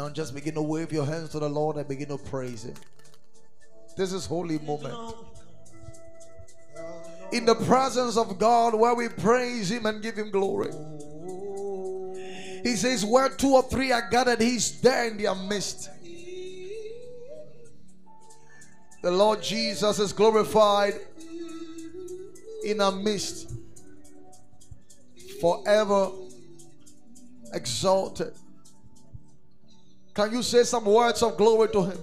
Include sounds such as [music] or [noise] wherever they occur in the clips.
Now just begin to wave your hands to the Lord and begin to praise Him. This is holy moment. In the presence of God, where we praise Him and give Him glory. He says, Where two or three are gathered, He's there in their midst. The Lord Jesus is glorified in our midst, forever exalted. Can you say some words of glory to Him?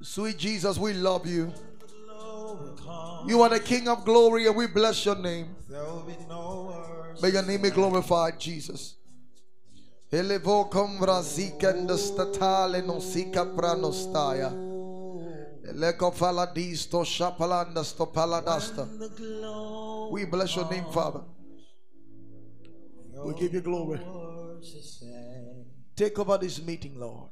Sweet Jesus, we love you. You are the King of glory, and we bless your name. May your name be glorified, Jesus. Elevo convrazika and the statale nosika pranostaya. Eleko faladisto shapalanda stopaladasta. We bless your name, Father. We give you glory. Take over this meeting, Lord.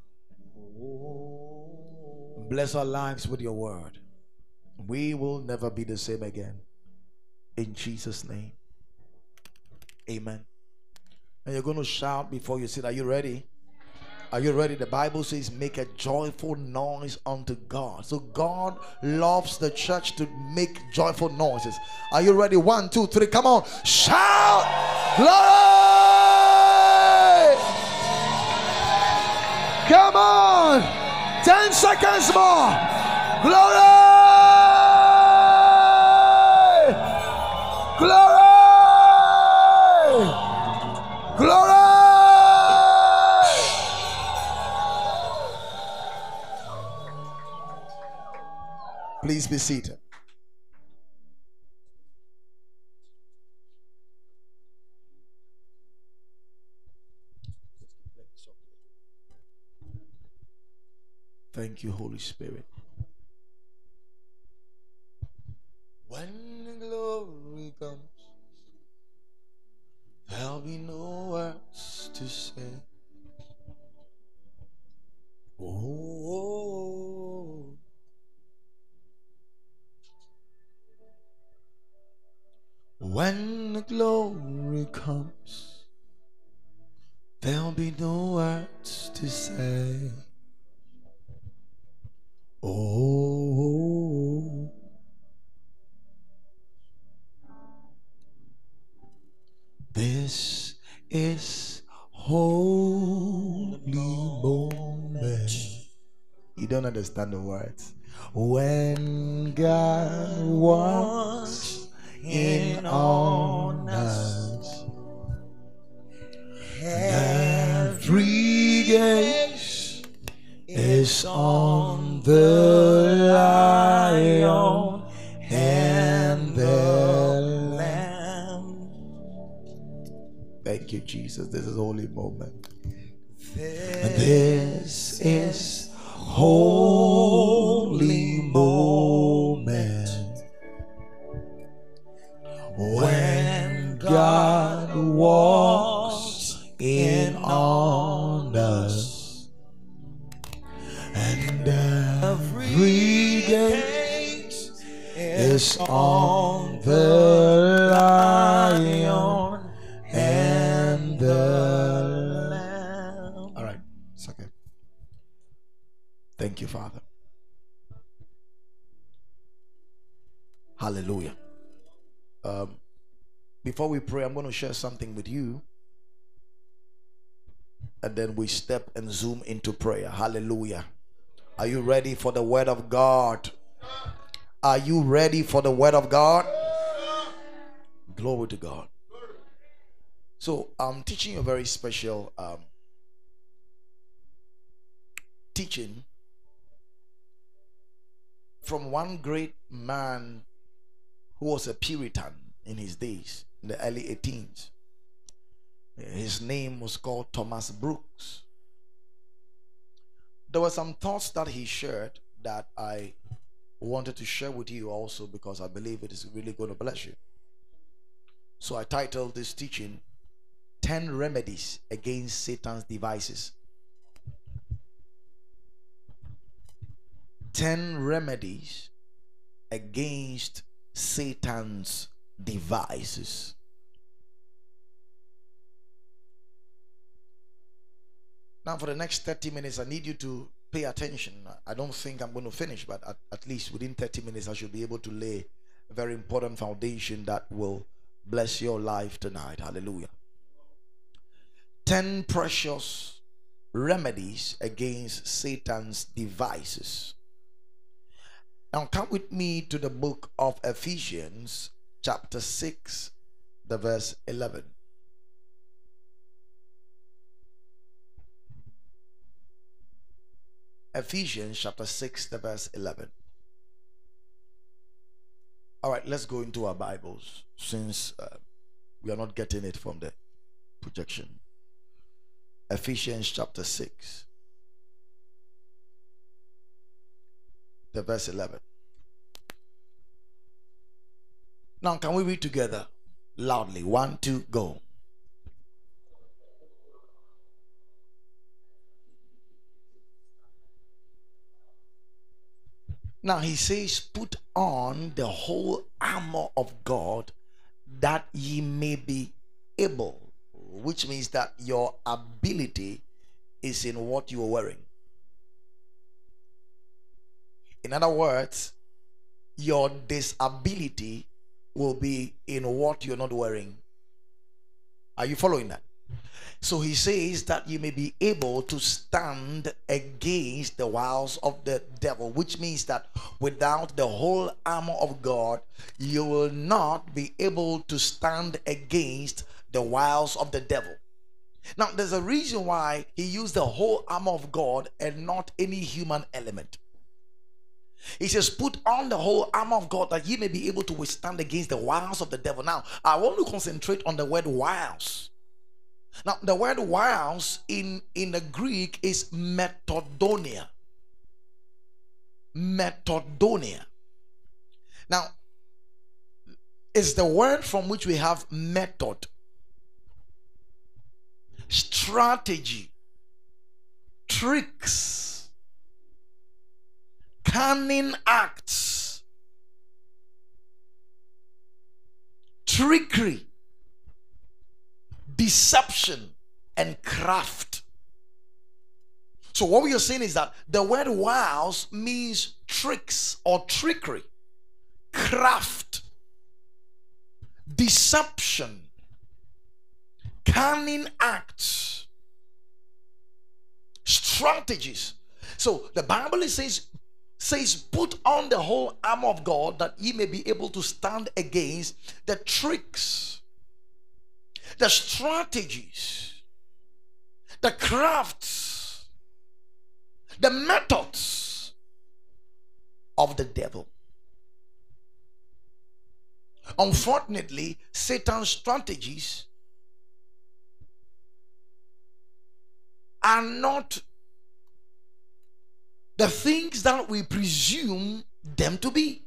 Bless our lives with your word. We will never be the same again. In Jesus' name. Amen. And you're going to shout before you sit. Are you ready? Are you ready? The Bible says, make a joyful noise unto God. So God loves the church to make joyful noises. Are you ready? One, two, three. Come on. Shout. Glory. Come on. 10 seconds more. Glory. Glory. Glory. Please be seated. Thank you, Holy Spirit. When glory comes, share something with you. And then we step and zoom into prayer. Hallelujah. Are you ready for the word of God? Are you ready for the word of God? Glory to God. So I'm teaching a very special um, teaching from one great man who was a Puritan in his days, in the early 18s. His name was called Thomas Brooks. There were some thoughts that he shared that I wanted to share with you also because I believe it is really going to bless you. So I titled this teaching 10 Remedies Against Satan's Devices. 10 Remedies Against Satan's Devices. Now, for the next 30 minutes, I need you to pay attention. I don't think I'm going to finish, but at, at least within 30 minutes, I should be able to lay a very important foundation that will bless your life tonight. Hallelujah. 10 precious remedies against Satan's devices. Now, come with me to the book of Ephesians, chapter 6, the verse 11. Ephesians chapter 6, the verse 11. All right, let's go into our Bibles since uh, we are not getting it from the projection. Ephesians chapter 6, the verse 11. Now, can we read together loudly? One, two, go. Now he says, Put on the whole armor of God that ye may be able, which means that your ability is in what you are wearing. In other words, your disability will be in what you're not wearing. Are you following that? So he says that you may be able to stand against the wiles of the devil, which means that without the whole armor of God, you will not be able to stand against the wiles of the devil. Now, there's a reason why he used the whole armor of God and not any human element. He says, Put on the whole armor of God that ye may be able to withstand against the wiles of the devil. Now, I want to concentrate on the word wiles now, the word wiles in, in the Greek is metodonia. Metodonia. Now, it's the word from which we have method, strategy, tricks, cunning acts, trickery deception and craft. So, what we are saying is that the word wiles means tricks or trickery, craft, deception, cunning acts, strategies. So, the Bible says, says, Put on the whole armor of God that ye may be able to stand against the tricks the strategies, the crafts, the methods of the devil. Unfortunately, Satan's strategies are not the things that we presume them to be.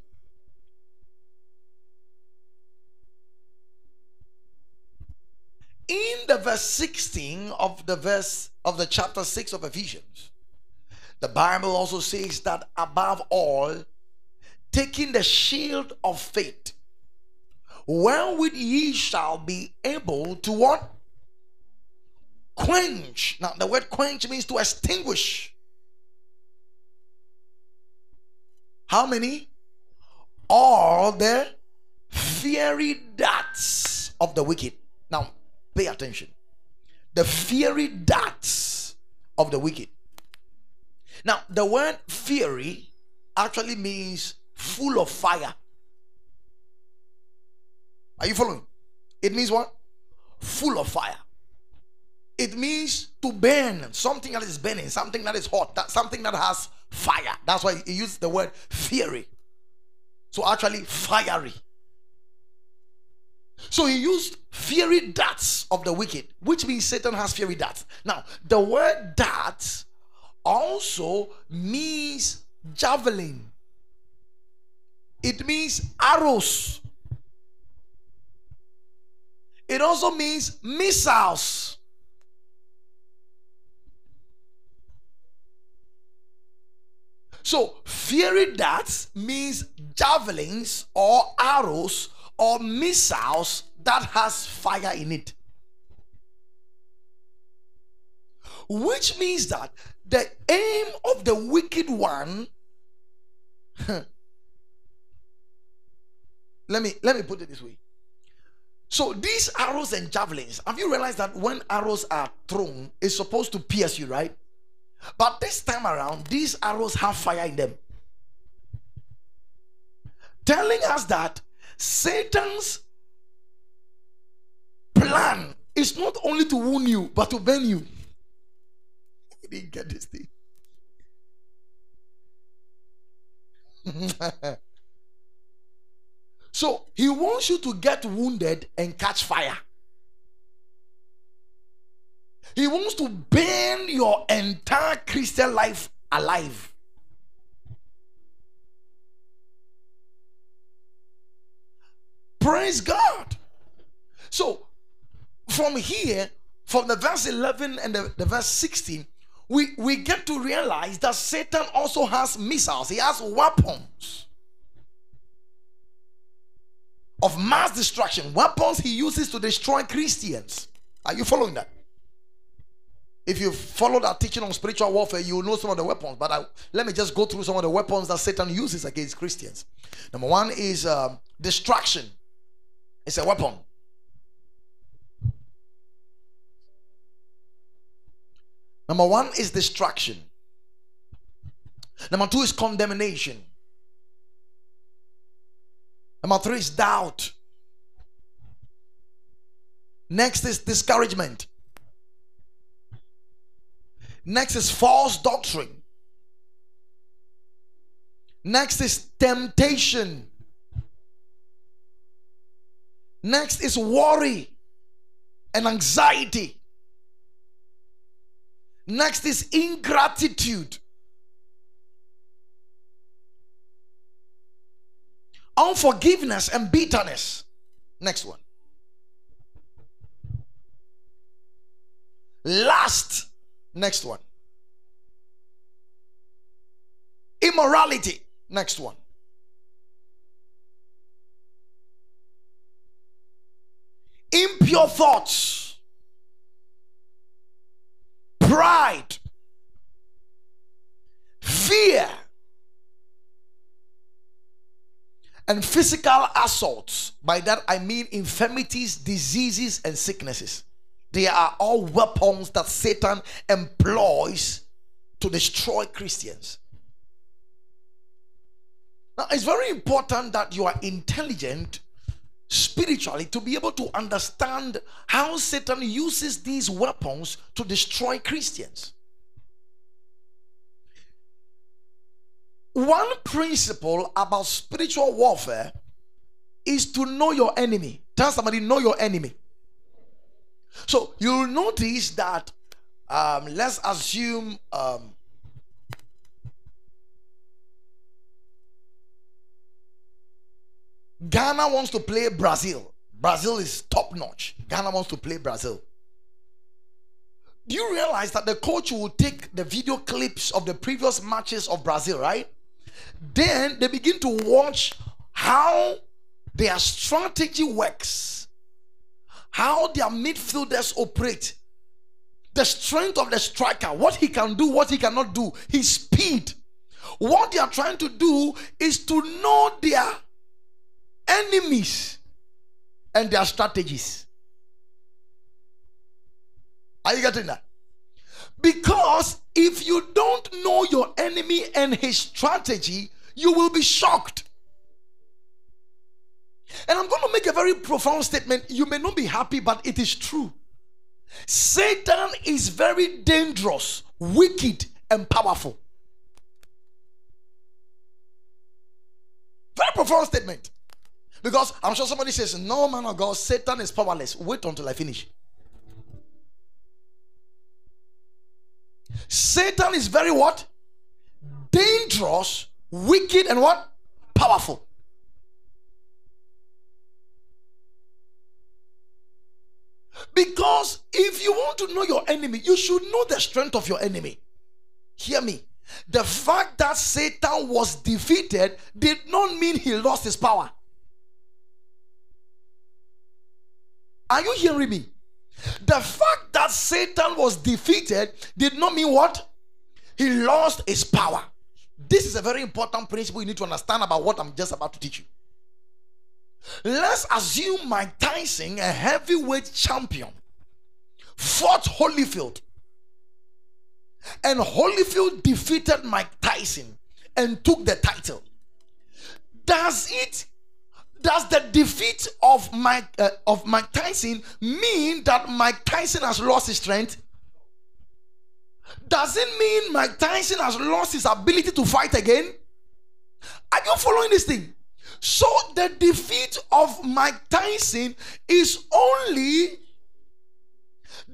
In the verse 16 of the verse of the chapter 6 of Ephesians, the Bible also says that above all, taking the shield of faith, wherewith ye shall be able to what? Quench. Now, the word quench means to extinguish. How many? All the fiery darts of the wicked. Pay attention. The fiery darts of the wicked. Now, the word fiery actually means full of fire. Are you following? It means what? Full of fire. It means to burn something that is burning, something that is hot, that something that has fire. That's why he used the word fiery. So actually fiery. So he used fiery darts of the wicked, which means Satan has fiery darts. Now, the word darts also means javelin, it means arrows, it also means missiles. So, fiery darts means javelins or arrows or missiles that has fire in it. which means that the aim of the wicked one [laughs] let me let me put it this way. So these arrows and javelins have you realized that when arrows are thrown it's supposed to pierce you right? But this time around these arrows have fire in them. Telling us that satan's plan is not only to wound you but to burn you didn't get this thing [laughs] so he wants you to get wounded and catch fire. He wants to burn your entire Christian life alive. Praise God. So, from here, from the verse 11 and the, the verse 16, we, we get to realize that Satan also has missiles, he has weapons of mass destruction, weapons he uses to destroy Christians. Are you following that? If you follow that teaching on spiritual warfare, you know some of the weapons. But I, let me just go through some of the weapons that Satan uses against Christians. Number one is uh, distraction, it's a weapon. Number one is distraction. Number two is condemnation. Number three is doubt. Next is discouragement. Next is false doctrine. Next is temptation. Next is worry and anxiety. Next is ingratitude. Unforgiveness and bitterness. Next one. Last. Next one. Immorality. Next one. Impure thoughts pride, fear, and physical assaults. By that I mean infirmities, diseases, and sicknesses. They are all weapons that Satan employs to destroy Christians. Now, it's very important that you are intelligent spiritually to be able to understand how Satan uses these weapons to destroy Christians. One principle about spiritual warfare is to know your enemy. Tell somebody, know your enemy. So you'll notice that, um, let's assume um, Ghana wants to play Brazil. Brazil is top notch. Ghana wants to play Brazil. Do you realize that the coach will take the video clips of the previous matches of Brazil, right? Then they begin to watch how their strategy works, how their midfielders operate, the strength of the striker, what he can do, what he cannot do, his speed. What they are trying to do is to know their enemies and their strategies. Are you getting that? Because if you don't know your enemy and his strategy, you will be shocked. And I'm going to make a very profound statement. You may not be happy, but it is true. Satan is very dangerous, wicked, and powerful. Very profound statement. Because I'm sure somebody says, No man of God, Satan is powerless. Wait until I finish. Satan is very what? Dangerous, wicked, and what? Powerful. Because if you want to know your enemy, you should know the strength of your enemy. Hear me. The fact that Satan was defeated did not mean he lost his power. Are you hearing me? The fact that Satan was defeated did not mean what? He lost his power. This is a very important principle you need to understand about what I'm just about to teach you. Let's assume Mike Tyson, a heavyweight champion, fought Holyfield. And Holyfield defeated Mike Tyson and took the title. Does it does the defeat of Mike uh, of Mike Tyson mean that Mike Tyson has lost his strength? Does it mean Mike Tyson has lost his ability to fight again? Are you following this thing? So the defeat of Mike Tyson is only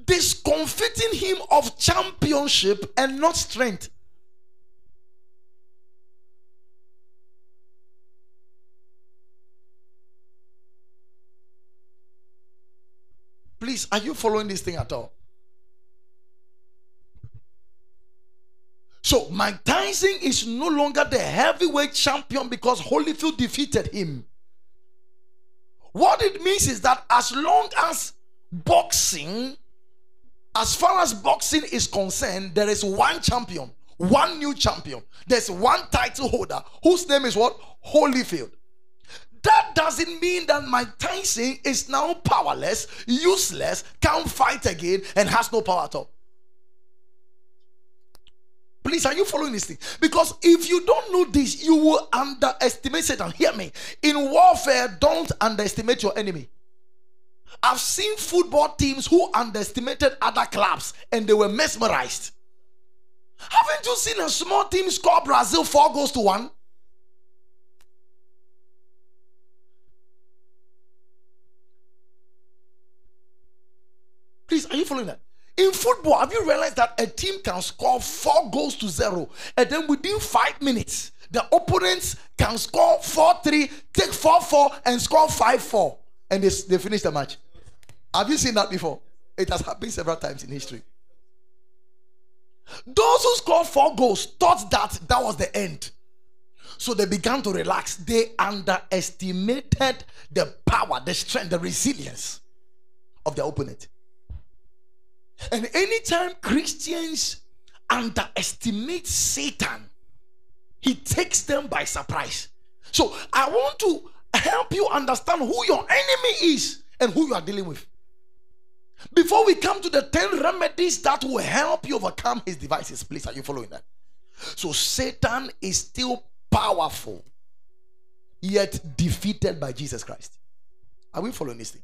discomfiting him of championship and not strength. Please, are you following this thing at all? So Mike Tyson is no longer the heavyweight champion because Holyfield defeated him. What it means is that as long as boxing, as far as boxing is concerned, there is one champion, one new champion. There's one title holder whose name is what? Holyfield. That doesn't mean that Mike Tyson is now powerless, useless, can't fight again, and has no power at all. Please, are you following this thing? Because if you don't know this, you will underestimate Satan. Hear me. In warfare, don't underestimate your enemy. I've seen football teams who underestimated other clubs and they were mesmerized. Haven't you seen a small team score Brazil four goals to one? Please, are you following that? In football, have you realized that a team can score four goals to zero, and then within five minutes, the opponents can score 4 3, take 4 4, and score 5 4, and they, they finish the match? Have you seen that before? It has happened several times in history. Those who scored four goals thought that that was the end. So they began to relax. They underestimated the power, the strength, the resilience of the opponent. And anytime Christians underestimate Satan, he takes them by surprise. So I want to help you understand who your enemy is and who you are dealing with. Before we come to the 10 remedies that will help you overcome his devices, please, are you following that? So Satan is still powerful, yet defeated by Jesus Christ. Are we following this thing?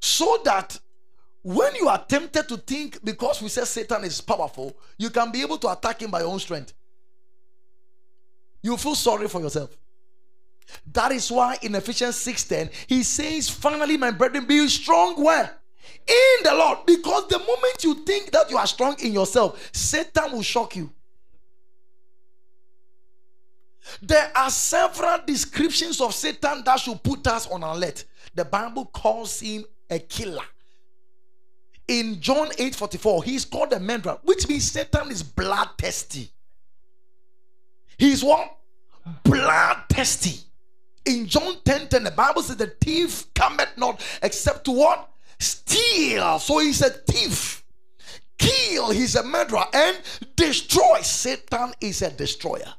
So that when you are tempted to think because we say Satan is powerful, you can be able to attack him by your own strength. You feel sorry for yourself. That is why in Ephesians 6:10 he says, Finally, my brethren, be strong where? In the Lord. Because the moment you think that you are strong in yourself, Satan will shock you. There are several descriptions of Satan that should put us on alert. The Bible calls him a killer in John 8 44, he is called a murderer, which means Satan is bloodthirsty. He is what? Bloodthirsty. In John 10 10, the Bible says the thief cometh not except to what? Steal. So he's a thief. Kill, he's a murderer, and destroy. Satan is a destroyer.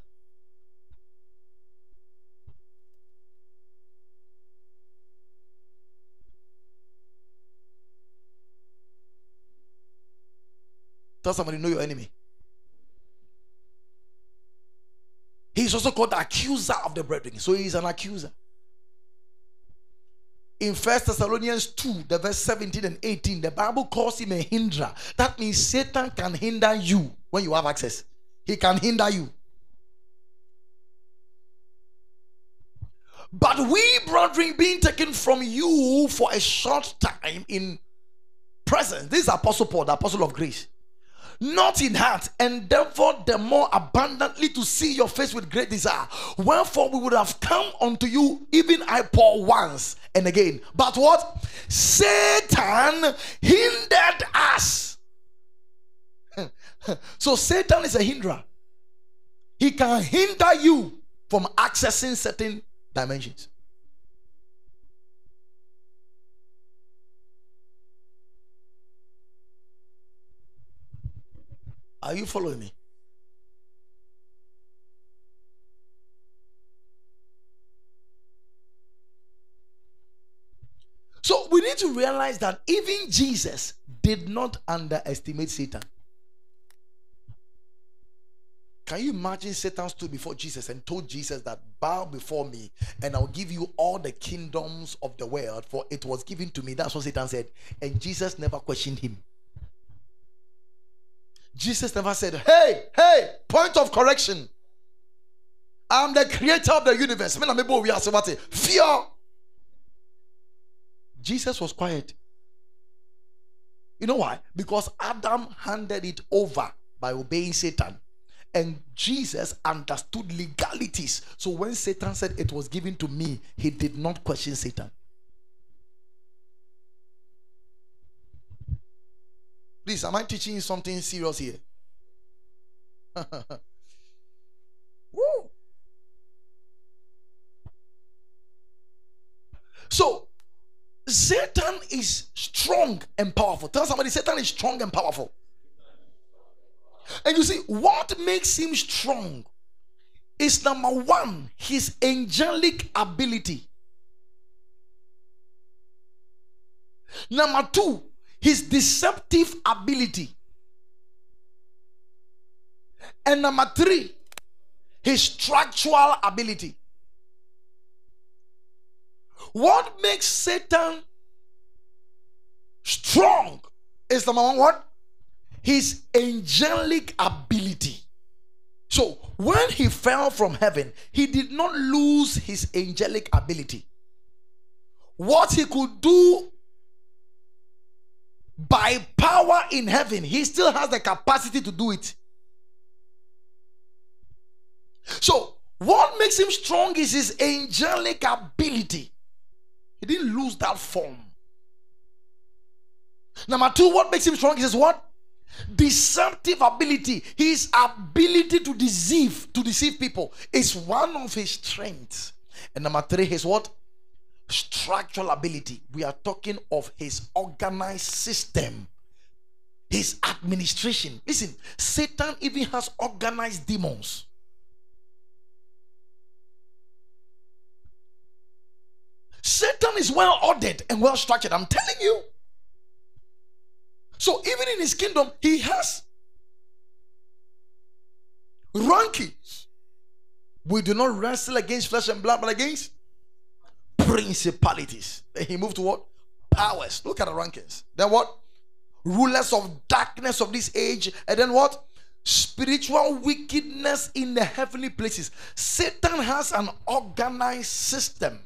Tell somebody, know your enemy. He's also called the accuser of the brethren. So he's an accuser. In First Thessalonians 2, the verse 17 and 18, the Bible calls him a hinderer. That means Satan can hinder you when you have access. He can hinder you. But we, brethren, being taken from you for a short time in presence. This is Apostle Paul, the apostle of grace not in heart, endeavor the more abundantly to see your face with great desire. Wherefore we would have come unto you, even I Paul once and again. But what? Satan hindered us. [laughs] so Satan is a hinderer. He can hinder you from accessing certain dimensions. Are you following me? So we need to realize that even Jesus did not underestimate Satan. Can you imagine Satan stood before Jesus and told Jesus that bow before me and I'll give you all the kingdoms of the world for it was given to me. That's what Satan said. And Jesus never questioned him. Jesus never said, Hey, hey, point of correction. I'm the creator of the universe. Fear. Jesus was quiet. You know why? Because Adam handed it over by obeying Satan. And Jesus understood legalities. So when Satan said it was given to me, he did not question Satan. Please, am I teaching you something serious here? [laughs] Woo. So Satan is strong and powerful. Tell somebody Satan is strong and powerful. And you see, what makes him strong is number one, his angelic ability. Number two, his deceptive ability. And number three, his structural ability. What makes Satan strong is number one what? His angelic ability. So when he fell from heaven, he did not lose his angelic ability. What he could do by power in heaven, he still has the capacity to do it. So, what makes him strong is his angelic ability. He didn't lose that form. Number two, what makes him strong is what? Deceptive ability. His ability to deceive, to deceive people is one of his strengths. And number three, his what? Structural ability. We are talking of his organized system, his administration. Listen, Satan even has organized demons. Satan is well ordered and well structured. I'm telling you. So even in his kingdom, he has rankings. We do not wrestle against flesh and blood, but against principalities. Then he moved to what? Powers. Look at the rankings. Then what? Rulers of darkness of this age. And then what? Spiritual wickedness in the heavenly places. Satan has an organized system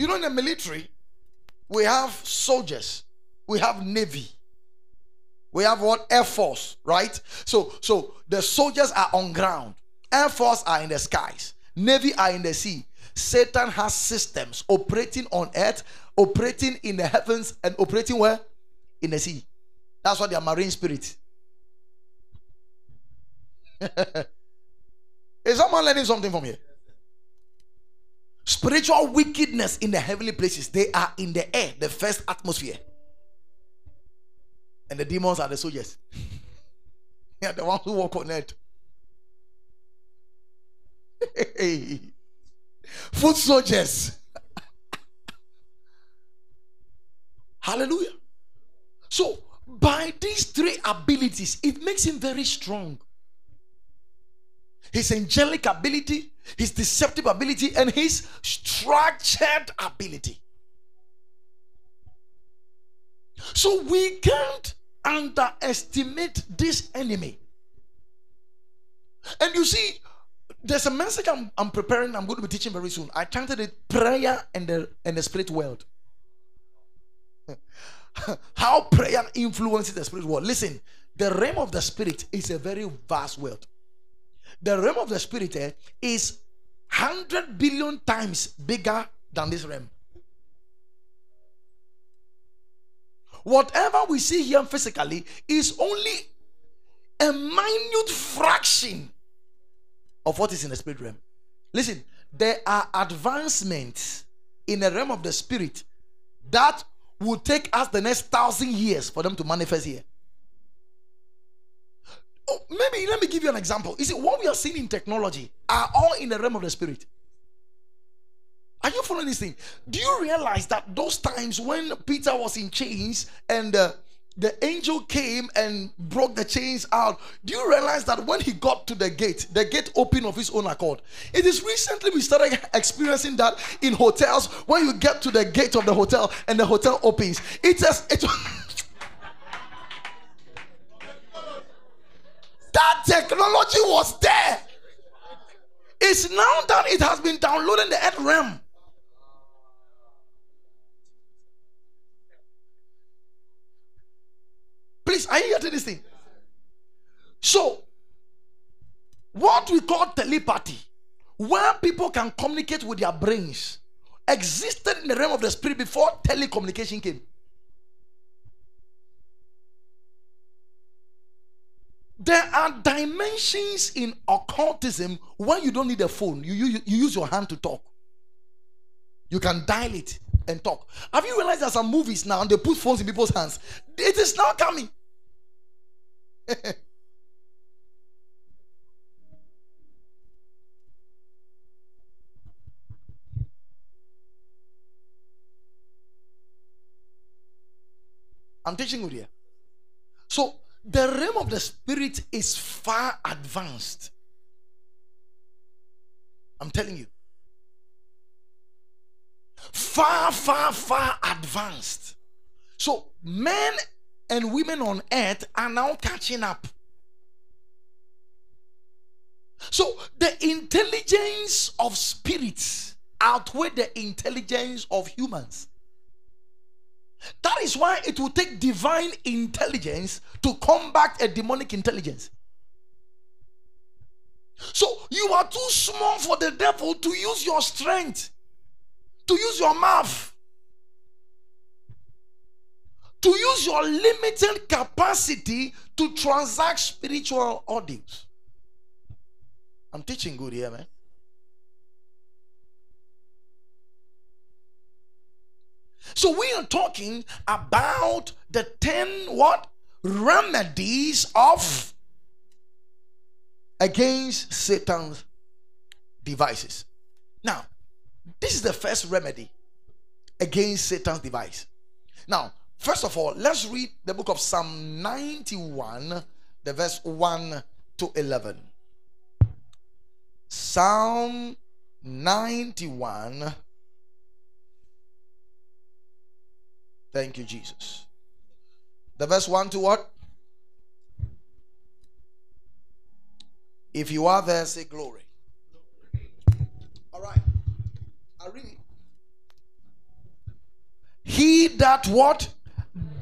you know, in the military, we have soldiers, we have navy, we have what air force, right? So, so the soldiers are on ground, air force are in the skies, navy are in the sea. Satan has systems operating on earth, operating in the heavens, and operating where? In the sea. That's what they are marine spirit. [laughs] Is someone learning something from here? Spiritual wickedness in the heavenly places, they are in the air, the first atmosphere. And the demons are the soldiers. [laughs] they are the ones who walk on earth. [laughs] Hey. Foot soldiers. Hallelujah. So, by these three abilities, it makes him very strong his angelic ability, his deceptive ability, and his structured ability. So we can't underestimate this enemy. And you see, there's a message I'm, I'm, preparing, I'm going to be teaching very soon. I titled it Prayer and the, and the Spirit World. [laughs] How prayer influences the spirit world. Listen, the realm of the spirit is a very vast world the realm of the spirit eh, is 100 billion times bigger than this realm. Whatever we see here physically is only a minute fraction of what is in the spirit realm. Listen, there are advancements in the realm of the spirit that will take us the next thousand years for them to manifest here. Maybe let me give you an example. You see, what we are seeing in technology are all in the realm of the spirit. Are you following this thing? Do you realize that those times when Peter was in chains and uh, the angel came and broke the chains out. Do you realize that when he got to the gate, the gate opened of his own accord? It is recently we started experiencing that in hotels when you get to the gate of the hotel and the hotel opens. It has it [laughs] that technology was there. It's now that it has been downloaded in the earth realm. Please, are you getting this thing? So, what we call telepathy, where people can communicate with their brains, existed in the realm of the spirit before telecommunication came. There are dimensions in occultism where you don't need a phone. You, you, you use your hand to talk. You can dial it and talk. Have you realized there are some movies now and they put phones in people's hands? It is now coming. [laughs] I'm teaching you here. So the realm of the spirit is far advanced. I'm telling you. Far, far, far advanced. So men and women on earth are now catching up. So the intelligence of spirits outweigh the intelligence of humans. That is why it will take divine intelligence to combat a demonic intelligence. So you are too small for the devil to use your strength, to use your mouth to use your limited capacity to transact spiritual audience. I'm teaching good here, man. So we are talking about the 10 what? Remedies of against Satan's devices. Now, this is the first remedy against Satan's device. Now, First of all, let's read the book of Psalm 91, the verse 1 to 11. Psalm 91. Thank you, Jesus. The verse 1 to what? If you are there, say glory. All right. I read. He that what?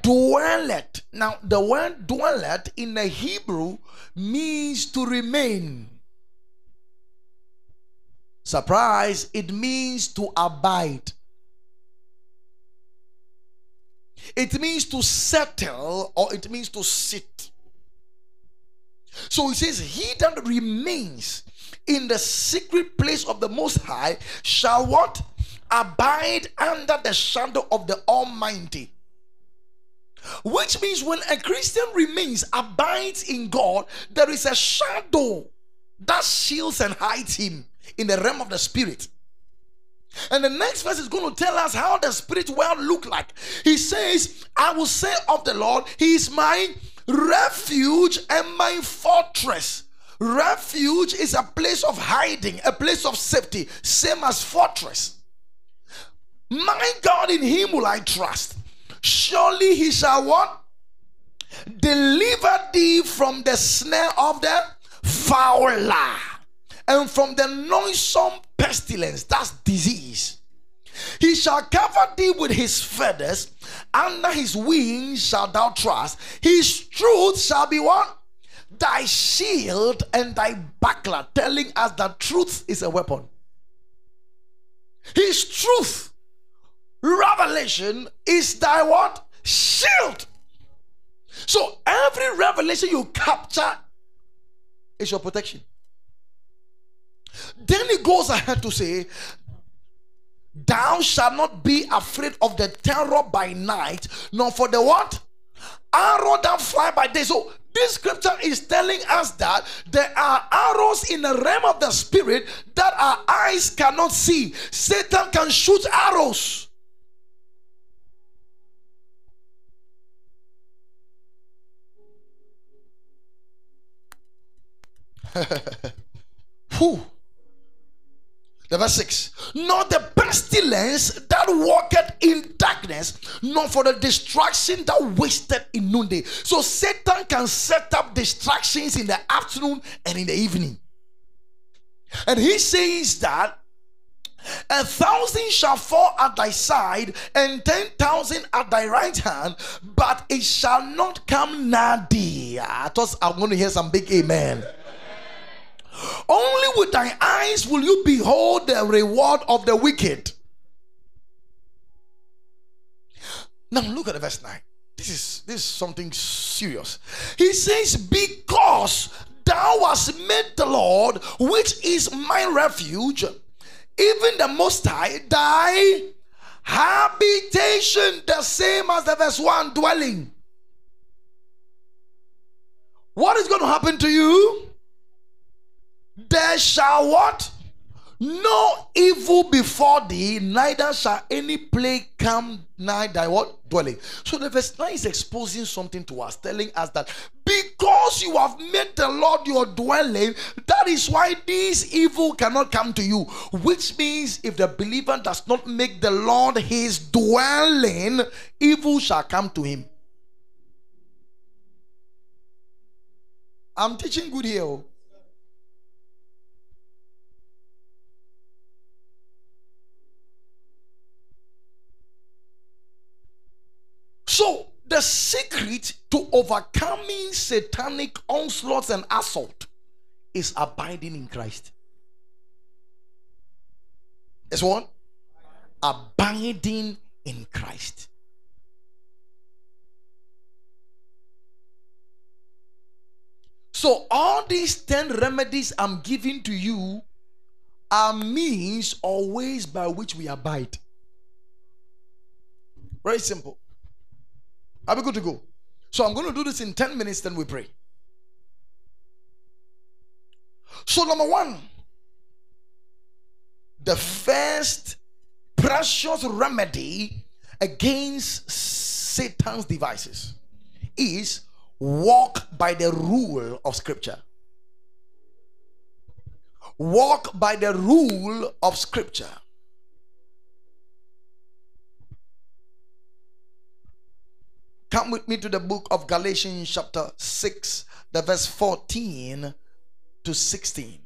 Dwelleth. Now, the word dwelleth in the Hebrew means to remain. Surprise, it means to abide. It means to settle or it means to sit. So he says, He that remains in the secret place of the Most High shall what? Abide under the shadow of the Almighty. Which means when a Christian remains, abides in God, there is a shadow that shields and hides him in the realm of the spirit. And the next verse is going to tell us how the spirit world look like. He says, I will say of the Lord, He is my refuge and my fortress. Refuge is a place of hiding, a place of safety, same as fortress. My God, in Him will I trust. Surely he shall what? Deliver thee from the snare of the fowler and from the noisome pestilence. That's disease. He shall cover thee with his feathers, under his wings shalt thou trust. His truth shall be what? Thy shield and thy buckler, telling us that truth is a weapon. His truth revelation is thy what? Shield. So every revelation you capture is your protection. Then he goes ahead to say, Thou shalt not be afraid of the terror by night, nor for the what? Arrow that fly by day. So this scripture is telling us that there are arrows in the realm of the spirit that our eyes cannot see. Satan can shoot arrows. [laughs] Who? The verse 6 Not the pestilence that walketh in darkness, nor for the distraction that wasted in noonday. So Satan can set up distractions in the afternoon and in the evening. And he says that a thousand shall fall at thy side, and ten thousand at thy right hand, but it shall not come nigh thee. I thought I'm going to hear some big amen. Only with thy eyes will you behold the reward of the wicked. Now look at the verse 9. This is this is something serious. He says, Because thou hast made the Lord, which is my refuge, even the most high, thy habitation, the same as the verse 1 dwelling. What is going to happen to you? There shall what? No evil before thee, neither shall any plague come nigh thy what? Dwelling. So the verse 9 is exposing something to us, telling us that because you have made the Lord your dwelling, that is why this evil cannot come to you. Which means if the believer does not make the Lord his dwelling, evil shall come to him. I'm teaching good here. Oh. So, the secret to overcoming satanic onslaughts and assault is abiding in Christ. Is what? Abiding in Christ. So, all these 10 remedies I'm giving to you are means or ways by which we abide. Very simple. Are we good to go? So I'm going to do this in 10 minutes, then we pray. So, number one, the first precious remedy against Satan's devices is walk by the rule of Scripture. Walk by the rule of Scripture. Come with me to the book of Galatians, chapter 6, the verse 14 to 16.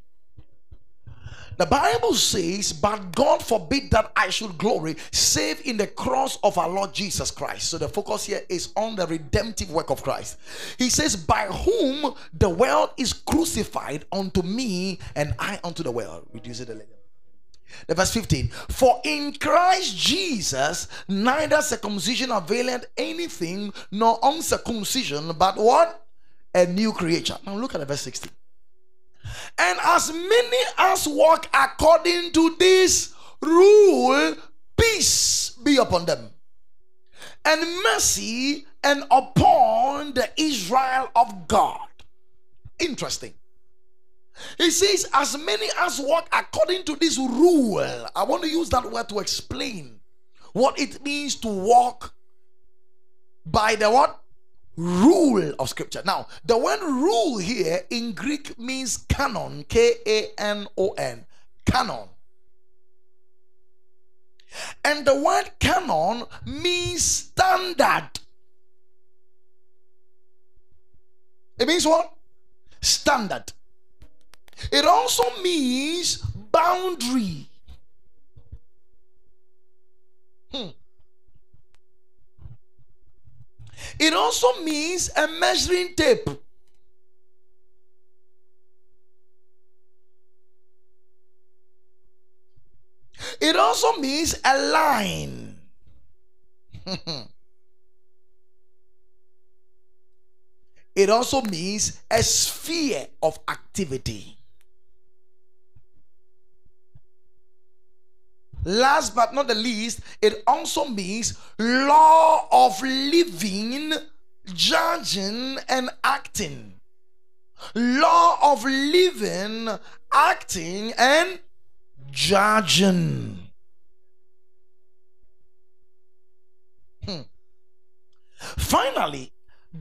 The Bible says, But God forbid that I should glory save in the cross of our Lord Jesus Christ. So the focus here is on the redemptive work of Christ. He says, By whom the world is crucified unto me, and I unto the world. Reduce it a little. The verse 15 For in Christ Jesus neither circumcision availeth anything nor uncircumcision, but what? A new creature. Now look at the verse 16. And as many as walk according to this rule, peace be upon them, and mercy and upon the Israel of God. Interesting. He says, as many as walk according to this rule. I want to use that word to explain what it means to walk by the what? Rule of scripture. Now, the word rule here in Greek means canon, K A N O N. Canon. And the word canon means standard. It means what? Standard. It also means boundary. Hmm. It also means a measuring tape. It also means a line. [laughs] it also means a sphere of activity. Last but not the least, it also means law of living judging, and acting. Law of living, acting, and judging. Hmm. Finally,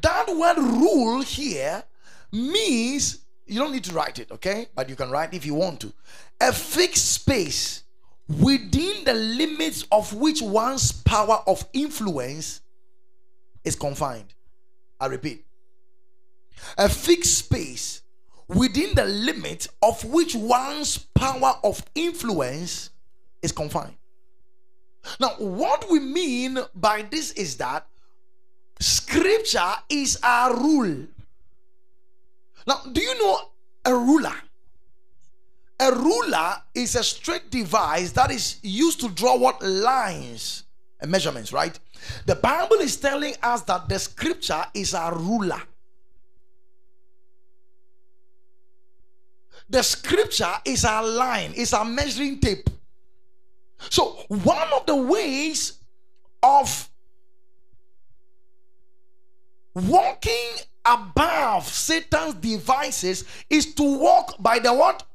that word rule here means you don't need to write it, okay? But you can write if you want to. A fixed space within the limits of which one's power of influence is confined. I repeat. A fixed space within the limit of which one's power of influence is confined. Now, what we mean by this is that scripture is our rule. Now, do you know a ruler? A ruler is a straight device that is used to draw what lines and measurements, right? The Bible is telling us that the scripture is a ruler. The scripture is a line, it's a measuring tape. So, one of the ways of walking above Satan's devices is to walk by the what?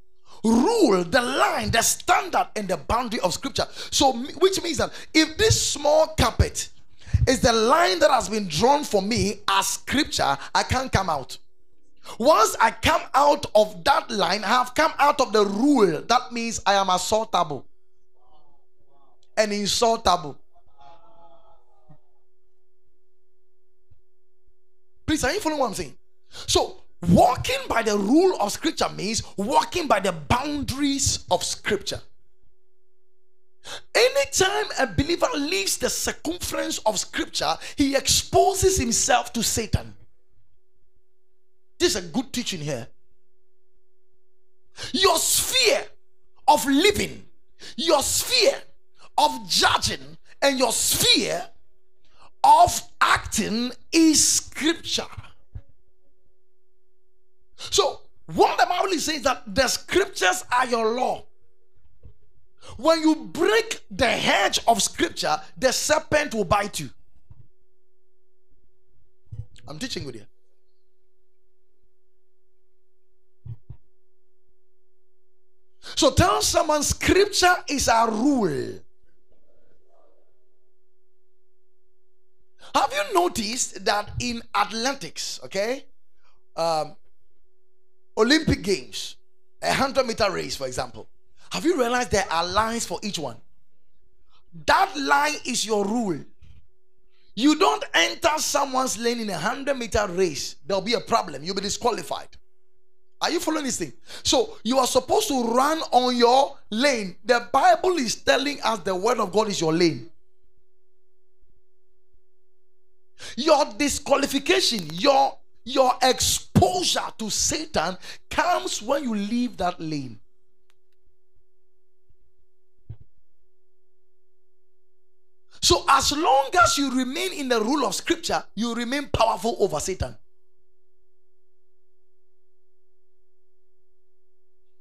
Rule, the line, the standard, and the boundary of scripture. So, which means that if this small carpet is the line that has been drawn for me as scripture, I can't come out. Once I come out of that line, I have come out of the rule. That means I am assaultable and insultable. Please, are you following what I'm saying? So, walking by the rule of scripture means walking by the boundaries of scripture. Anytime a believer leaves the circumference of scripture, he exposes himself to Satan. This is a good teaching here. Your sphere of living, your sphere of judging, and your sphere of acting is scripture. So, what the Bible is saying is that the scriptures are your law. When you break the hedge of scripture, the serpent will bite you. I'm teaching with you. So tell someone scripture is a rule. Have you noticed that in athletics, okay, um, Olympic Games, a hundred meter race, for example, have you realized there are lines for each one? That line is your rule. You don't enter someone's lane in a hundred meter race, there'll be a problem. You'll be disqualified. Are you following this thing? So you are supposed to run on your lane. The Bible is telling us the word of God is your lane. Your disqualification, your your exposure to Satan comes when you leave that lane. So, as long as you remain in the rule of scripture, you remain powerful over Satan.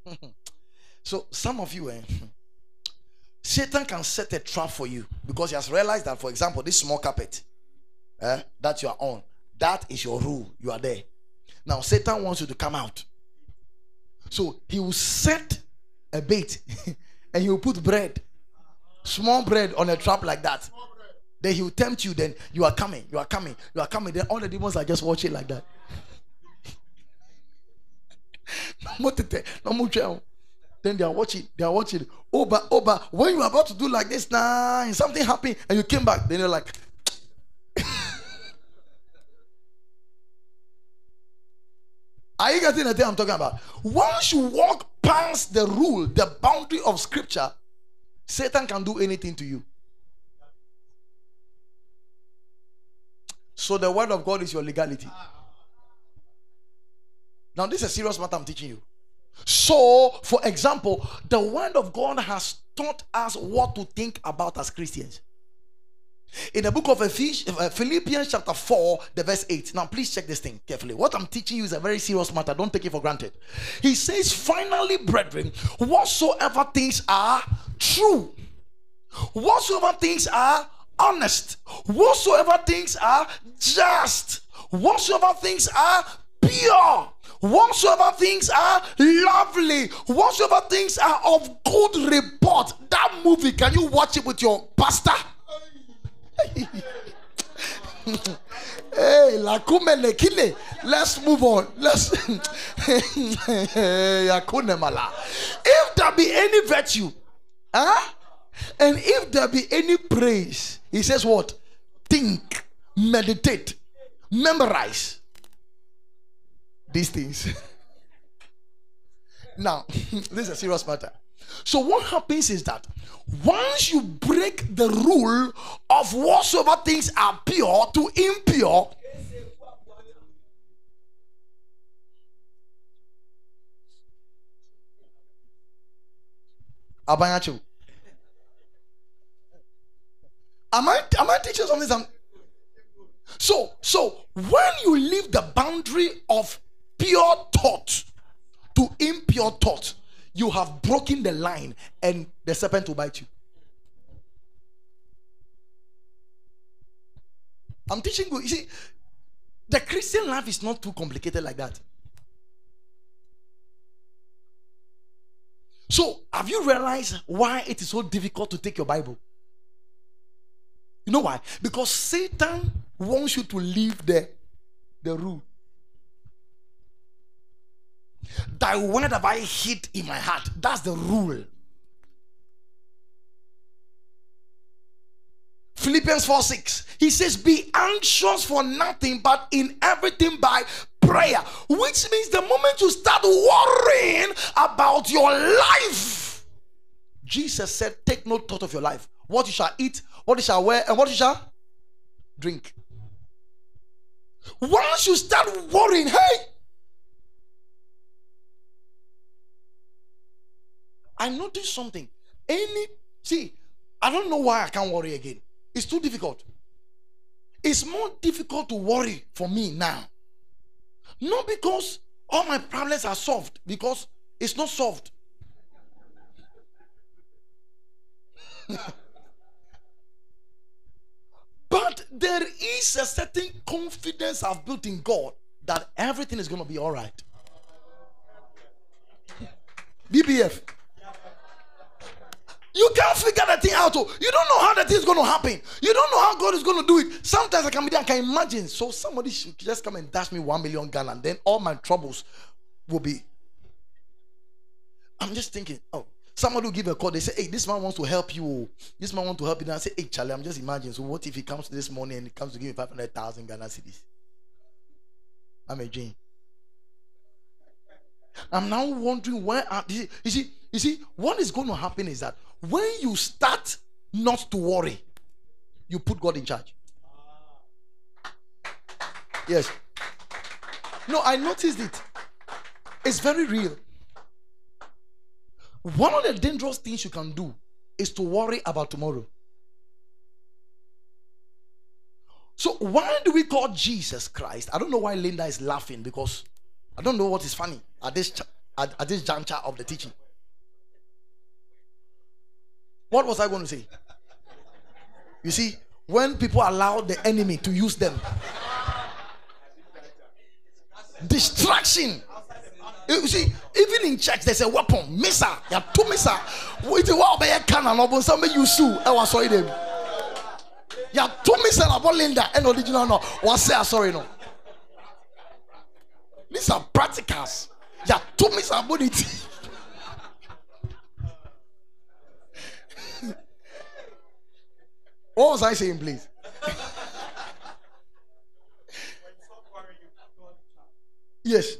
[laughs] so, some of you, eh, [laughs] Satan can set a trap for you because he has realized that, for example, this small carpet eh, that you are on, that is your rule. You are there. Now, Satan wants you to come out. So, he will set a bait [laughs] and he will put bread, small bread on a trap like that. Then he will tempt you. Then you are coming, you are coming, you are coming. Then all the demons are just watching like that. [laughs] then they are watching, they are watching. Oh, but oh, but when you are about to do like this, now nah, something happened, and you came back, then you're like, Are you getting the thing I'm talking about? Once you walk past the rule, the boundary of scripture, Satan can do anything to you. So the word of God is your legality. Now, this is a serious matter I'm teaching you. So, for example, the word of God has taught us what to think about as Christians. In the book of uh, Philippians, chapter 4, the verse 8. Now, please check this thing carefully. What I'm teaching you is a very serious matter. Don't take it for granted. He says, Finally, brethren, whatsoever things are true, whatsoever things are honest, whatsoever things are just, whatsoever things are pure, whatsoever things are lovely, whatsoever things are of good report. That movie, can you watch it with your pastor? Hey, la lekile. Let's move on. Let's. [laughs] if there be any virtue, huh? And if there be any praise, he says what? Think, meditate, memorize these things. [laughs] now, [laughs] this is a serious matter. So, what happens is that once you break the rule of whatsoever things are pure to impure, Abanyachu. Am I am I teaching something? So so when you leave the boundary of pure thought to impure thought, you have broken the line and the serpent will bite you. I'm teaching you. You see, the Christian life is not too complicated like that. So, have you realized why it is so difficult to take your Bible? You know why? Because Satan wants you to leave the, the rule. Thy word have I hid in my heart. That's the rule. Philippians 4 6. He says, Be anxious for nothing, but in everything by prayer. Which means the moment you start worrying about your life, Jesus said, Take no thought of your life. What you shall eat, what you shall wear, and what you shall drink. Once you start worrying, hey, I noticed something. Any see, I don't know why I can't worry again. It's too difficult. It's more difficult to worry for me now. Not because all my problems are solved, because it's not solved. [laughs] but there is a certain confidence I've built in God that everything is going to be all right. [laughs] BBF. You can't figure the thing out. Oh. You don't know how the thing is going to happen. You don't know how God is going to do it. Sometimes I can be there, I can imagine. So somebody should just come and dash me one million gun, and then all my troubles will be. I'm just thinking, oh, somebody will give a call. They say, hey, this man wants to help you. Oh. This man wants to help you. And I say, hey, Charlie, I'm just imagining. So what if he comes this morning and he comes to give me 500,000 Ghana cedis? I'm a Jane. I'm now wondering why. Uh, you see, you see, what is going to happen is that when you start not to worry, you put God in charge. Yes. No, I noticed it. It's very real. One of the dangerous things you can do is to worry about tomorrow. So, why do we call Jesus Christ? I don't know why Linda is laughing because I don't know what is funny at this at, at this juncture of the teaching. What was I going to say? You see, when people allow the enemy to use them, distraction. You see, even in church, there's a weapon, missile. There are two missiles. With the wall, be cannon, or somebody you sue. I was sorry them. You have two missiles about Linda and original no. What say sorry no. These are practicals. Have two about it. [laughs] What was I saying, please? yes.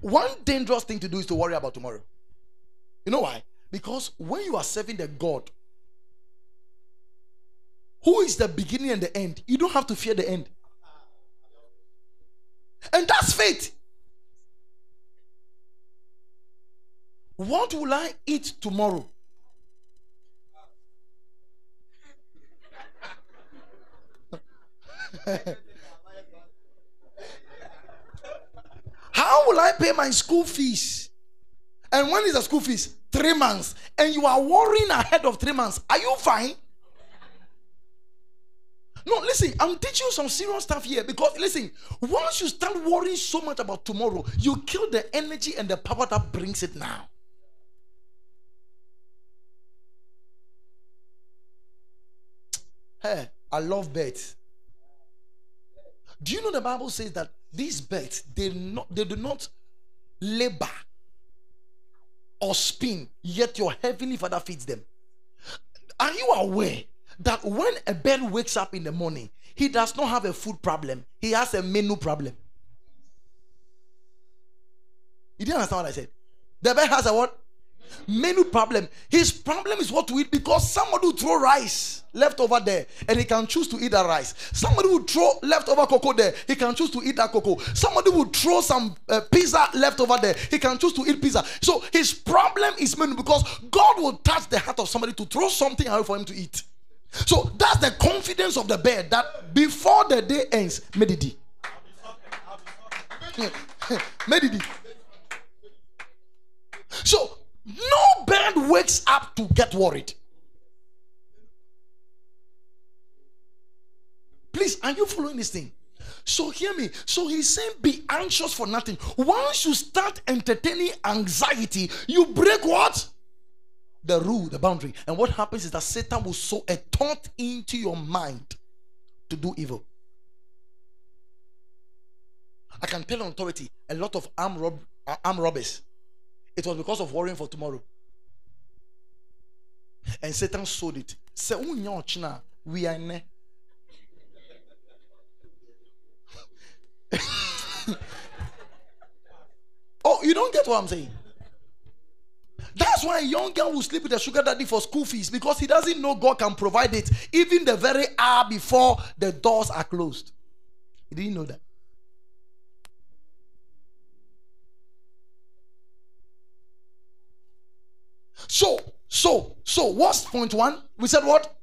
One dangerous thing to do is to worry about tomorrow. You know why? Because when you are serving the God who is the beginning and the end, you don't have to fear the end. And that's faith. What will I eat tomorrow? [laughs] How will I pay my school fees? And when is the school fees? Three months. And you are worrying ahead of three months. Are you fine? No, listen, I'm teaching you some serious stuff here because listen, once you start worrying so much about tomorrow, you kill the energy and the power that brings it now. Hey, I love birds. Do you know the Bible says that these birds they not they do not labor or spin, yet your heavenly father feeds them. Are you aware that when a bird wakes up in the morning, he does not have a food problem, he has a menu problem? You didn't understand what I said? The bird has a what? Menu problem. His problem is what to eat because somebody will throw rice left over there and he can choose to eat that rice. Somebody will throw leftover cocoa there, he can choose to eat that cocoa. Somebody will throw some uh, pizza left over there, he can choose to eat pizza. So his problem is menu because God will touch the heart of somebody to throw something away for him to eat. So that's the confidence of the bird that before the day ends, medidi. [laughs] medidi. So no bird wakes up to get worried. Please, are you following this thing? So hear me. So he's saying, be anxious for nothing. Once you start entertaining anxiety, you break what? The rule, the boundary. And what happens is that Satan will sow a thought into your mind to do evil. I can tell on authority a lot of armed, rob- uh, armed robbers it was because of worrying for tomorrow. And Satan sowed it. Say, we are ne. [laughs] oh, you don't get what I'm saying? That's why a young girl will sleep with a sugar daddy for school fees because he doesn't know God can provide it even the very hour before the doors are closed. He didn't know that. So, so, so, what's point one? We said what?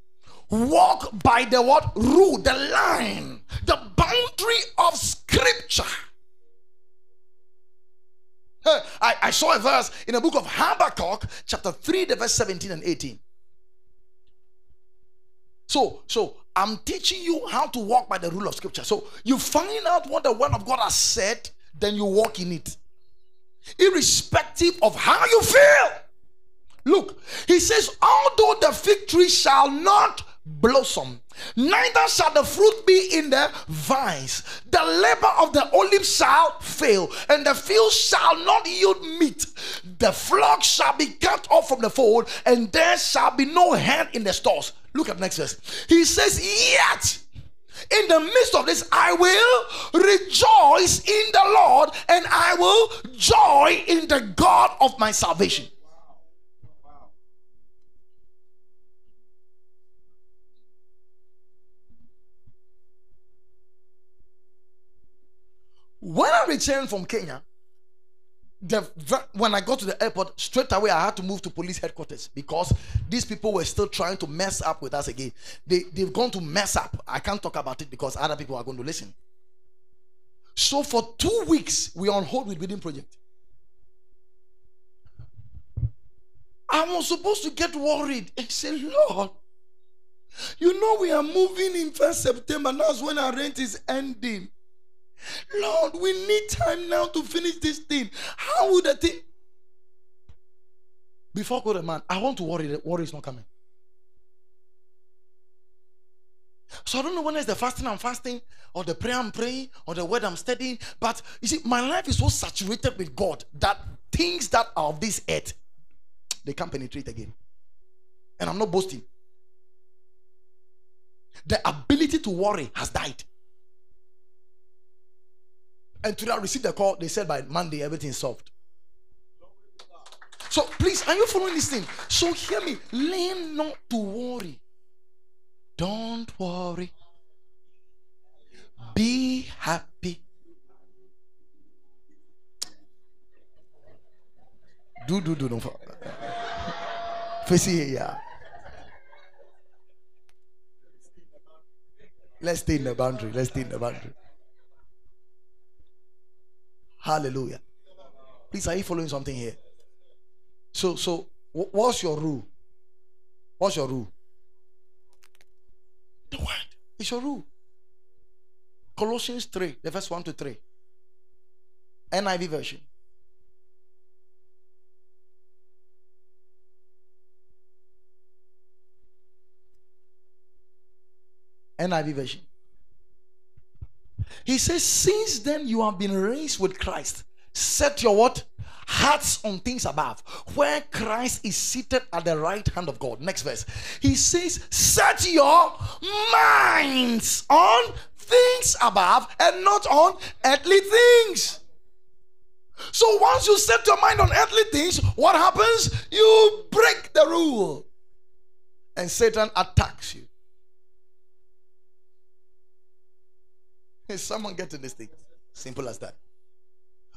Walk by the what? Rule, the line, the boundary of scripture. I, I saw a verse in the book of Habakkuk, chapter 3, the verse 17 and 18. So, so I'm teaching you how to walk by the rule of scripture. So you find out what the word of God has said, then you walk in it. Irrespective of how you feel. Look, he says, although the fig tree shall not blossom, neither shall the fruit be in the vines. The labor of the olive shall fail, and the field shall not yield meat. The flock shall be cut off from the fold, and there shall be no hand in the stores. Look at next verse. He says, Yet in the midst of this, I will rejoice in the Lord, and I will joy in the God of my salvation. When I returned from Kenya, the, when I got to the airport, straight away I had to move to police headquarters because these people were still trying to mess up with us again. They, they've gone to mess up. I can't talk about it because other people are going to listen. So for two weeks, we are on hold with building project. I was supposed to get worried and say, Lord, you know we are moving in first September. That's when our rent is ending. Lord, we need time now to finish this thing. How would the thing? Before God, go man, I want to worry that worry is not coming. So I don't know when it's the fasting I'm fasting, or the prayer I'm praying, or the word I'm studying. But you see, my life is so saturated with God that things that are of this earth, they can't penetrate again. And I'm not boasting. The ability to worry has died. And today I received the call. They said by Monday everything's solved. So please, are you following this thing? So hear me. Learn not to worry. Don't worry. Be happy. Do do do don't [laughs] face here, yeah. Let's stay in the boundary. Let's stay in the boundary. Hallelujah. Please, are you following something here? So, so what's your rule? What's your rule? The word. It's your rule. Colossians 3, the verse 1 to 3. NIV version. NIV version. He says, Since then you have been raised with Christ. Set your what? Hearts on things above, where Christ is seated at the right hand of God. Next verse. He says, Set your minds on things above and not on earthly things. So once you set your mind on earthly things, what happens? You break the rule. And Satan attacks you. Is [laughs] someone getting this thing? Simple as that.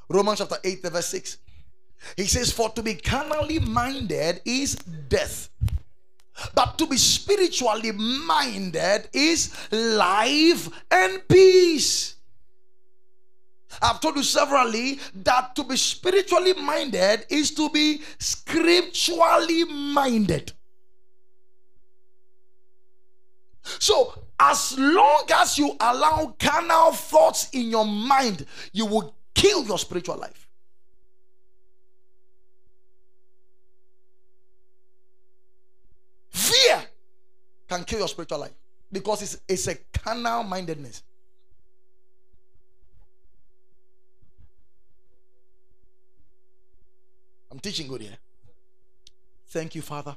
Romans chapter 8, verse 6. He says, For to be carnally minded is death, but to be spiritually minded is life and peace. I've told you severally that to be spiritually minded is to be scripturally minded. So, as long as you allow carnal thoughts in your mind, you will kill your spiritual life. Fear can kill your spiritual life because it's, it's a carnal mindedness. I'm teaching good here. Thank you, Father,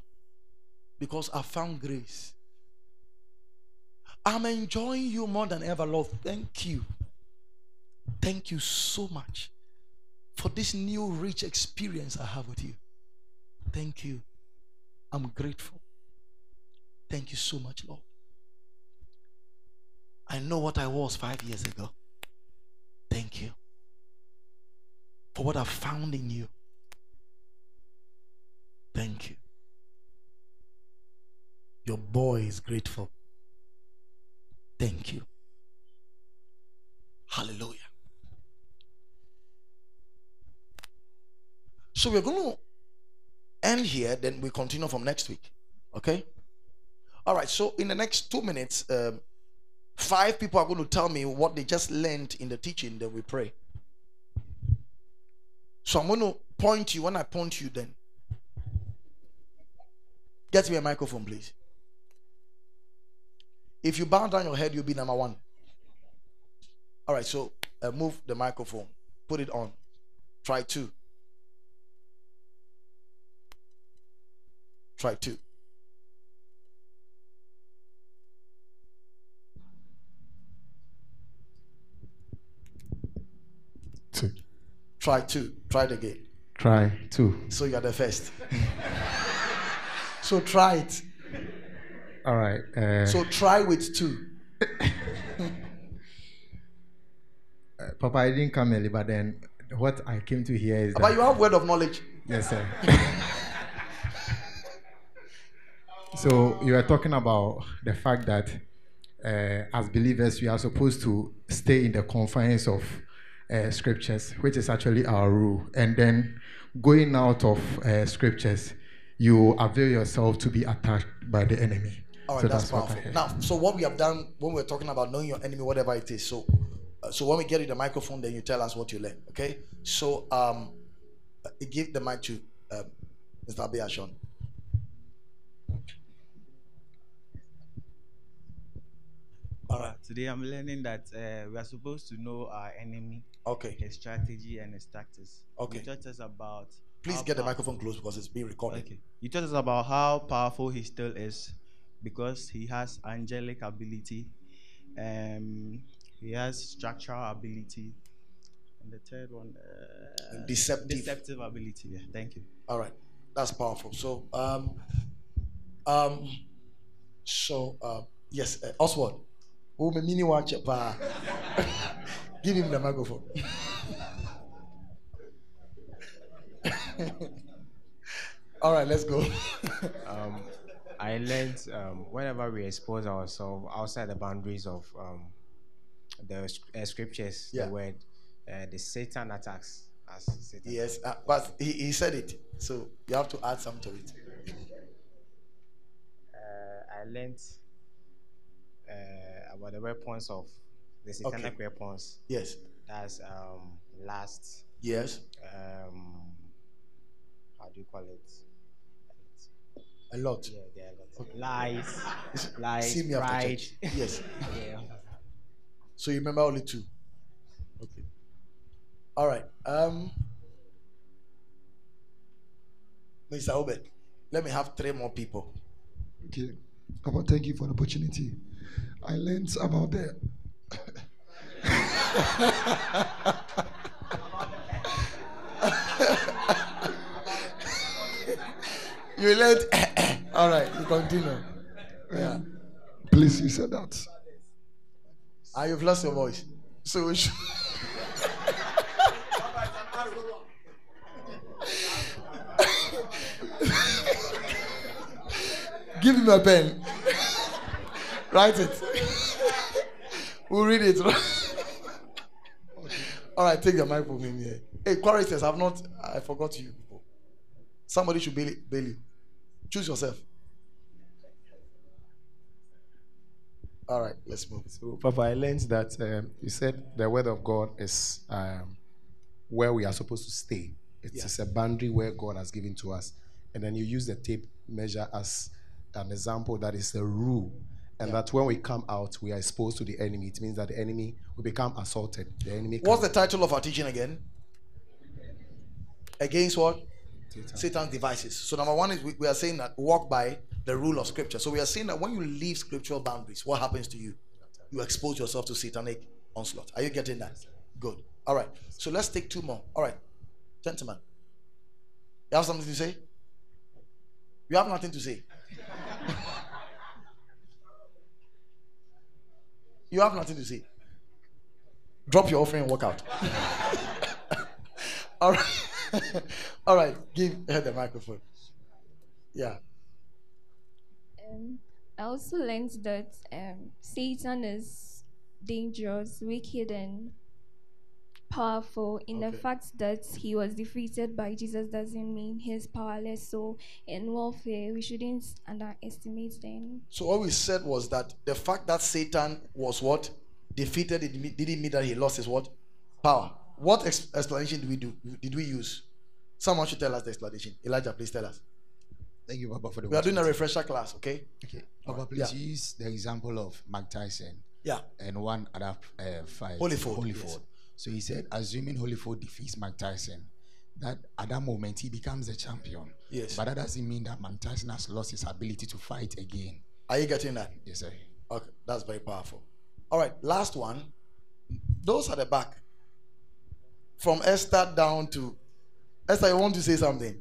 because I found grace. I'm enjoying you more than ever, Lord. Thank you. Thank you so much for this new rich experience I have with you. Thank you. I'm grateful. Thank you so much, Lord. I know what I was five years ago. Thank you for what I found in you. Thank you. Your boy is grateful. Thank you. Hallelujah. So we're going to end here, then we continue from next week. Okay? All right. So in the next two minutes, um, five people are going to tell me what they just learned in the teaching. Then we pray. So I'm going to point you. When I point you, then get me a microphone, please. If you bow down your head, you'll be number one. All right. So uh, move the microphone. Put it on. Try two. Try two. Two. Try two. Try it again. Try two. So you are the first. [laughs] so try it. All right. Uh, So try with two. uh, [laughs] Papa, I didn't come early, but then what I came to hear is But you have word of knowledge. yes, sir. [laughs] so you are talking about the fact that uh, as believers we are supposed to stay in the confines of uh, scriptures, which is actually our rule, and then going out of uh, scriptures, you avail yourself to be attacked by the enemy. All right, So that's, what I powerful. Now, so what we have done when we're talking about knowing your enemy, whatever it is. So, uh, so when we get you the microphone, then you tell us what you learned. Okay. So, um, uh, give the mic to um, Mr. Abiashon. All right. Today I'm learning that uh, we are supposed to know our enemy, Okay. his strategy, and his tactics. Okay. You taught us about. Please how get the microphone close because it's being recorded. Okay. You taught us about how powerful he still is, because he has angelic ability, um, he has structural ability, and the third one, uh, Deceptive. deceptive ability. Yeah. Thank you. All right, that's powerful. So, um, um, so uh, yes, uh, Oswald, who me mini watch. [laughs] Give him the microphone. [laughs] All right, let's go. [laughs] um, I learned um, whenever we expose ourselves outside the boundaries of um, the uh, scriptures, Yeah. the word, uh, the Satan attacks as Satan. yes, uh, but he, he said it, so you have to add something to it. Uh, I learned uh, about the weapons of the satanic Okay. weapons. Yes. That's um, last. Yes. Um, how do you call it? A lot. Yeah, there are lots. Lies, [laughs] lies, See me after pride. church. Yes. [laughs] yeah. So you remember only two. Okay. All right. Um, Mr. Obed, let me have three more people. Okay. Papa, thank you for the opportunity. I learned about the [laughs] You learned. All right. You continue. Yeah. please you said that. Ah, you've lost your voice. So we should. Give him a pen. Write it. we'll read it. All right, take the mic from him here. Hey, choristers, I've not. I forgot you. Somebody should bail, bail you. Choose yourself. All right, let's move. So, Papa, I learned that um, you said the word of God is um, where we are supposed to stay. It's, Yeah. is a boundary where God has given to us. And then you use the tape measure as an example that is a rule. And that when we come out, we are exposed to the enemy. It means that the enemy will become assaulted. The enemy What's the title of our teaching again? Against what? Satan. Satan's devices. So number one is we, we are saying that walk by the rule of scripture. So we are saying that when you leave scriptural boundaries, what happens to you? You expose yourself to satanic onslaught. Are you getting that? Good. All right. So let's take two more. All right. Gentlemen. You have something to say? You have nothing to say. [laughs] you have nothing to say. Drop your offering and walk out. [laughs] All right. [laughs] All right. Give her the microphone. Yeah. Um, I also learned that um, Satan is dangerous, wicked, and powerful. In Okay. the fact that he was defeated by Jesus doesn't mean he's powerless. So, in warfare, we shouldn't underestimate them. So what we said was that the fact that Satan was what defeated it didn't mean that he lost his what power. What ex- explanation did we do? Did we use? Someone should tell us the explanation. Elijah, please tell us. Thank you, Papa, for the We are doing a refresher class, okay? Okay. Papa, please use the example of Mike Tyson Yeah. and one other uh, fight. Holyfield, Holyfield. yes. So he said, assuming Holyfield defeats Mike Tyson, that at that moment he becomes the champion. Yes. But that doesn't mean that Mike Tyson has lost his ability to fight again. Are you getting that? Yes, sir. Okay, that's very powerful. All right, last one. Those at the back. From Esther down to Esther, you want to say something?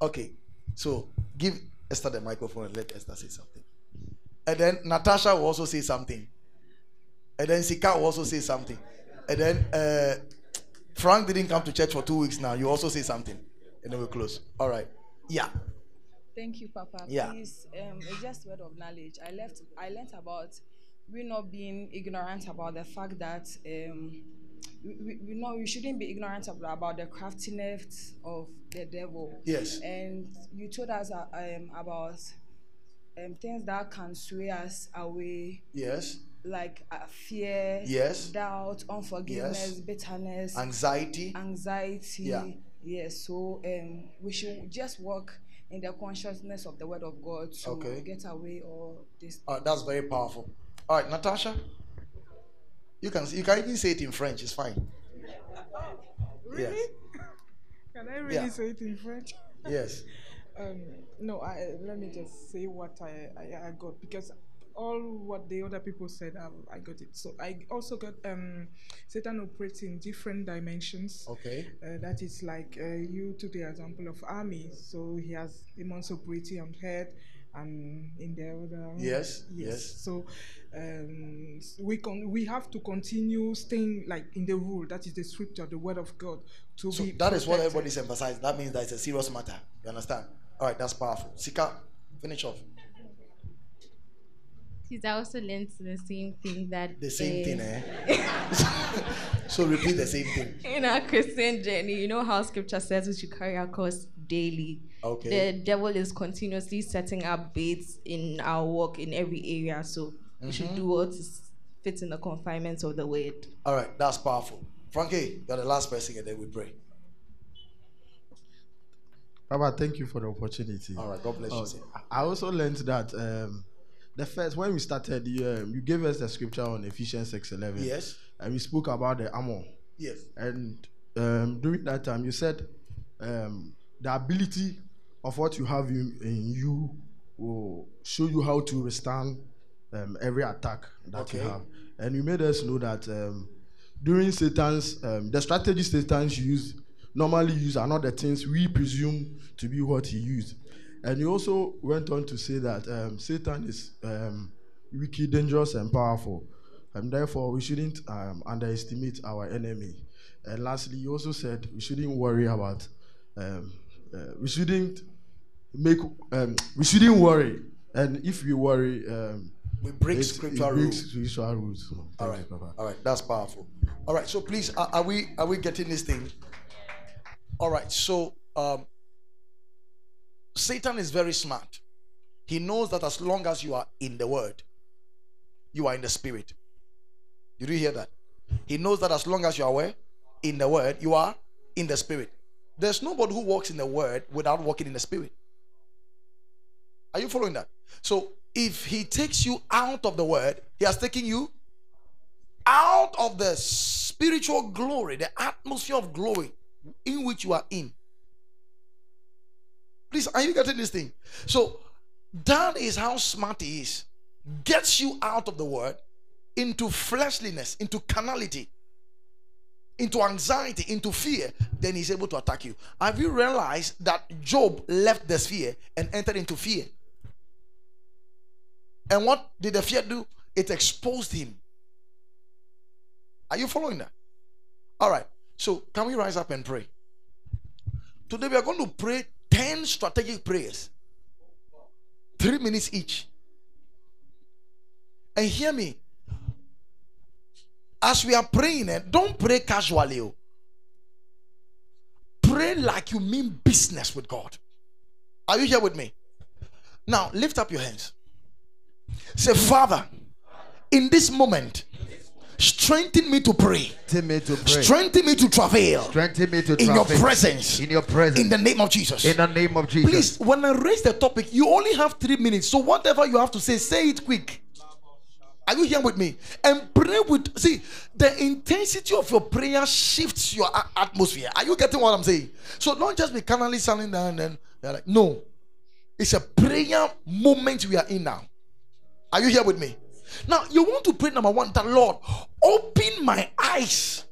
Okay, so give Esther the microphone and let Esther say something. And then Natasha will also say something. And then Sika will also say something. And then uh, Frank didn't come to church for two weeks now. You also say something. And then we'll close. All right. Yeah. Thank you, Papa. Yeah. Please, um, it's just word of knowledge. I left. I learned about we not being ignorant about the fact that um, we, we, know we shouldn't be ignorant about, about the craftiness of the devil. Yes. And you told us uh, um, about um, things that can sway us away, Yes. like uh, fear, Yes. doubt, unforgiveness, Yes. bitterness, Anxiety. anxiety. Yeah. Yes, so um, we should just walk in the consciousness of the word of God to Okay. get away all this. Uh, that's very powerful. All right, Natasha. You can you can even say it in French. It's fine. Yes. [laughs] Can I really Yeah. say it in French? Yes. [laughs] Um, no, I, let me just say what I, I, I got because all what the other people said, I, I got it. So I also got um, Satan operates in different dimensions. Okay. Uh, that is like uh, you took the example of army. So he has demons operating on head and in the other. Yes, yes. So um, we con- we have to continue staying like in the rule. That is the scripture, the word of God. To So be that is what everybody's emphasizing. That means that it's a serious matter. You understand? All right, that's powerful. Sika, finish off. He's also learned the same thing that The same uh, thing, eh? [laughs] so repeat the same thing. in our Christian journey, you know how scripture says we should carry our cross daily. Okay. The devil is continuously setting up baits in our work in every area. So we should Mhm. do what is fits in the confinements of the word. All right, that's powerful. Frankie, you're the last person, and then we pray. Baba, thank you for the opportunity. All right, God bless you, Oh, sir. I also learned that um, the first when we started, you, um, you gave us the scripture on Ephesians six eleven. Yes. And we spoke about the armor. Yes. And um, during that time, you said um, the ability of what you have in, in you will show you how to withstand um, every attack that you have. And you made us know that um, during Satan's, um, the strategies Satan's use, normally use are not the things we presume to be what he used. And you also went on to say that um, Satan is um, wicked, dangerous, and powerful. And therefore, we shouldn't um, underestimate our enemy. And lastly, you also said we shouldn't worry about, um, uh, we shouldn't make, um, we shouldn't worry. And if we worry, um, We break it- scriptural it breaks rules. rules. So, All right, you, all right, that's powerful. All right, so please, are, are we are we getting this thing? All right, so um, Satan is very smart. He knows that as long as you are in the Word, you are in the Spirit. Did you hear that? He knows that as long as you are where in the Word, you are in the Spirit. There's nobody who walks in the Word without walking in the Spirit. Are you following that? So if he takes you out of the Word, he has taken you out of the spiritual glory, the atmosphere of glory in which you are in. Please, are you getting this thing? So, that is how smart he is. Gets you out of the word into fleshliness, into carnality, into anxiety, into fear. Then he's able to attack you. Have you realized that Job left the sphere and entered into fear? And what did the fear do? It exposed him. Are you following that? All right. So, can we rise up and pray? Today, we are going to pray 10 strategic prayers, three minutes each. And hear me. As we are praying, eh, don't pray casually. oh. Pray like you mean business with God. Are you here with me? Now, lift up your hands. Say, Father, in this moment, strengthen me to pray. Strengthen me to pray. Strengthen me to travail. Strengthen me to in your presence. In your presence. In the name of Jesus. In the name of Jesus. Please, when I raise the topic, you only have three minutes. So whatever you have to say, say it quick. Are you here with me? And pray with see the intensity of your prayer shifts your a- atmosphere. Are you getting what I'm saying? So don't just be carnally standing there and then you're like, no. It's a prayer moment we are in now. Are you here with me? Now you want to pray number one, that Lord, open my eyes.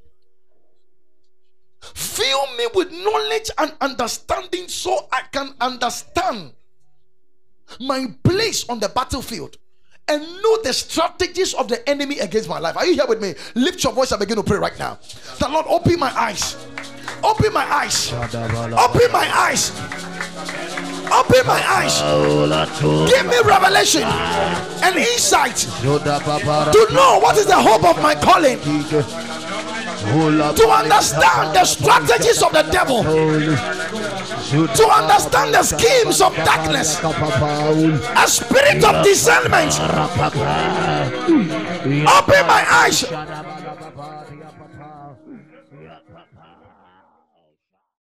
Fill me with knowledge and understanding so I can understand my place on the battlefield and know the strategies of the enemy against my life. Are you here with me? Lift your voice and begin to pray right now. The Lord, open my eyes. Open my eyes. Open my eyes. Open my eyes. Give me revelation and insight to know what is the hope of my calling. To understand the strategies of the devil. To understand the schemes of darkness. A spirit of discernment. Open my eyes.